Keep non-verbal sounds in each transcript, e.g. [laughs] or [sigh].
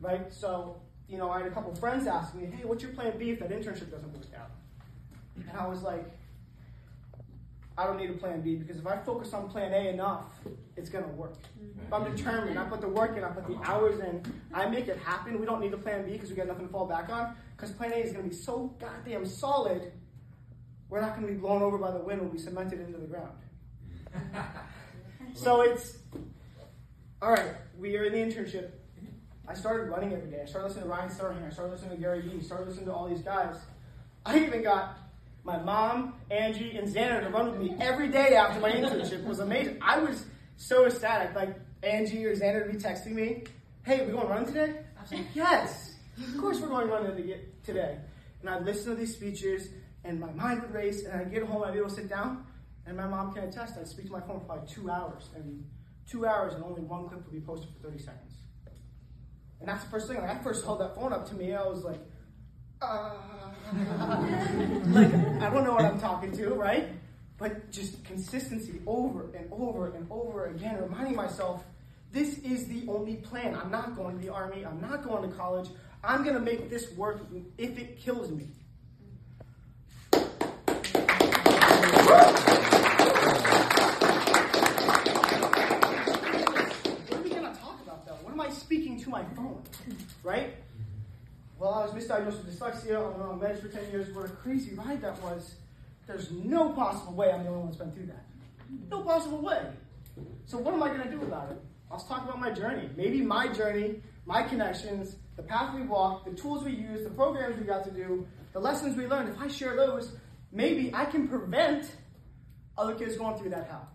right? So, you know, I had a couple friends asking me, hey, what's your plan B if that internship doesn't work out? And I was like, I don't need a plan B because if I focus on plan A enough, it's gonna work. If I'm determined, I put the work in, I put the hours in, I make it happen. We don't need a plan B because we got nothing to fall back on. Because plan A is gonna be so goddamn solid, we're not gonna be blown over by the wind, we'll be cemented into the ground. [laughs] so it's all right, we are in the internship. I started running every day. I started listening to Ryan Serhant. I started listening to Gary Vee. I started listening to all these guys. I even got my mom, Angie, and Xander to run with me every day after my internship. It was amazing. I was so ecstatic. Like Angie or Xander would be texting me, "Hey, we going to run today?" I was like, "Yes, of course we're going running today." And I'd listen to these speeches, and my mind would race. And I'd get home, I'd be able to sit down, and my mom can attest. I'd speak to my phone for like two hours, and two hours, and only one clip would be posted for 30 seconds. And that's the first thing. Like I first held that phone up to me, I was like, uh, [laughs] like I don't know what I'm talking to, right? But just consistency over and over and over again, reminding myself, this is the only plan. I'm not going to the army. I'm not going to college. I'm going to make this work if it kills me. speaking to my phone, right? Mm-hmm. Well, I was misdiagnosed with dyslexia. I was on meds for 10 years. What a crazy ride that was. There's no possible way I'm the only one that's been through that. No possible way. So what am I going to do about it? Let's talk about my journey. Maybe my journey, my connections, the path we walked, the tools we used, the programs we got to do, the lessons we learned. If I share those, maybe I can prevent other kids going through that hell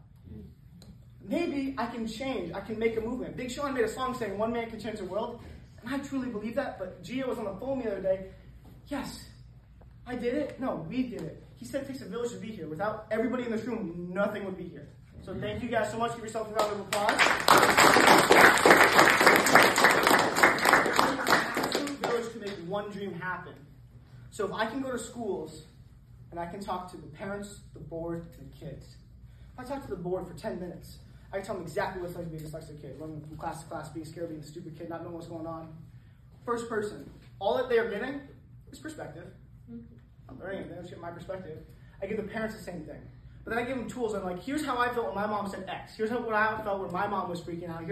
maybe I can change. I can make a movement. Big Sean made a song saying one man can change the world. And I truly believe that. But Gio was on the phone the other day. Yes, I did it. No, we did it. He said it takes a village to be here. Without everybody in this room, nothing would be here. So thank you guys so much. Give yourself a round of applause. village make one dream happen. So if I can go to schools and I can talk to the parents, the board, and the kids. I talk to the board for 10 minutes, I can tell them exactly what it's like to be a dyslexic kid, running from class to class, being scared, being a stupid kid, not knowing what's going on. First person, all that they are getting is perspective. I'm learning it, they get my perspective. I give the parents the same thing. But then I give them tools. I'm like, here's how I felt when my mom said X. Here's how what I felt when my mom was freaking out. Here's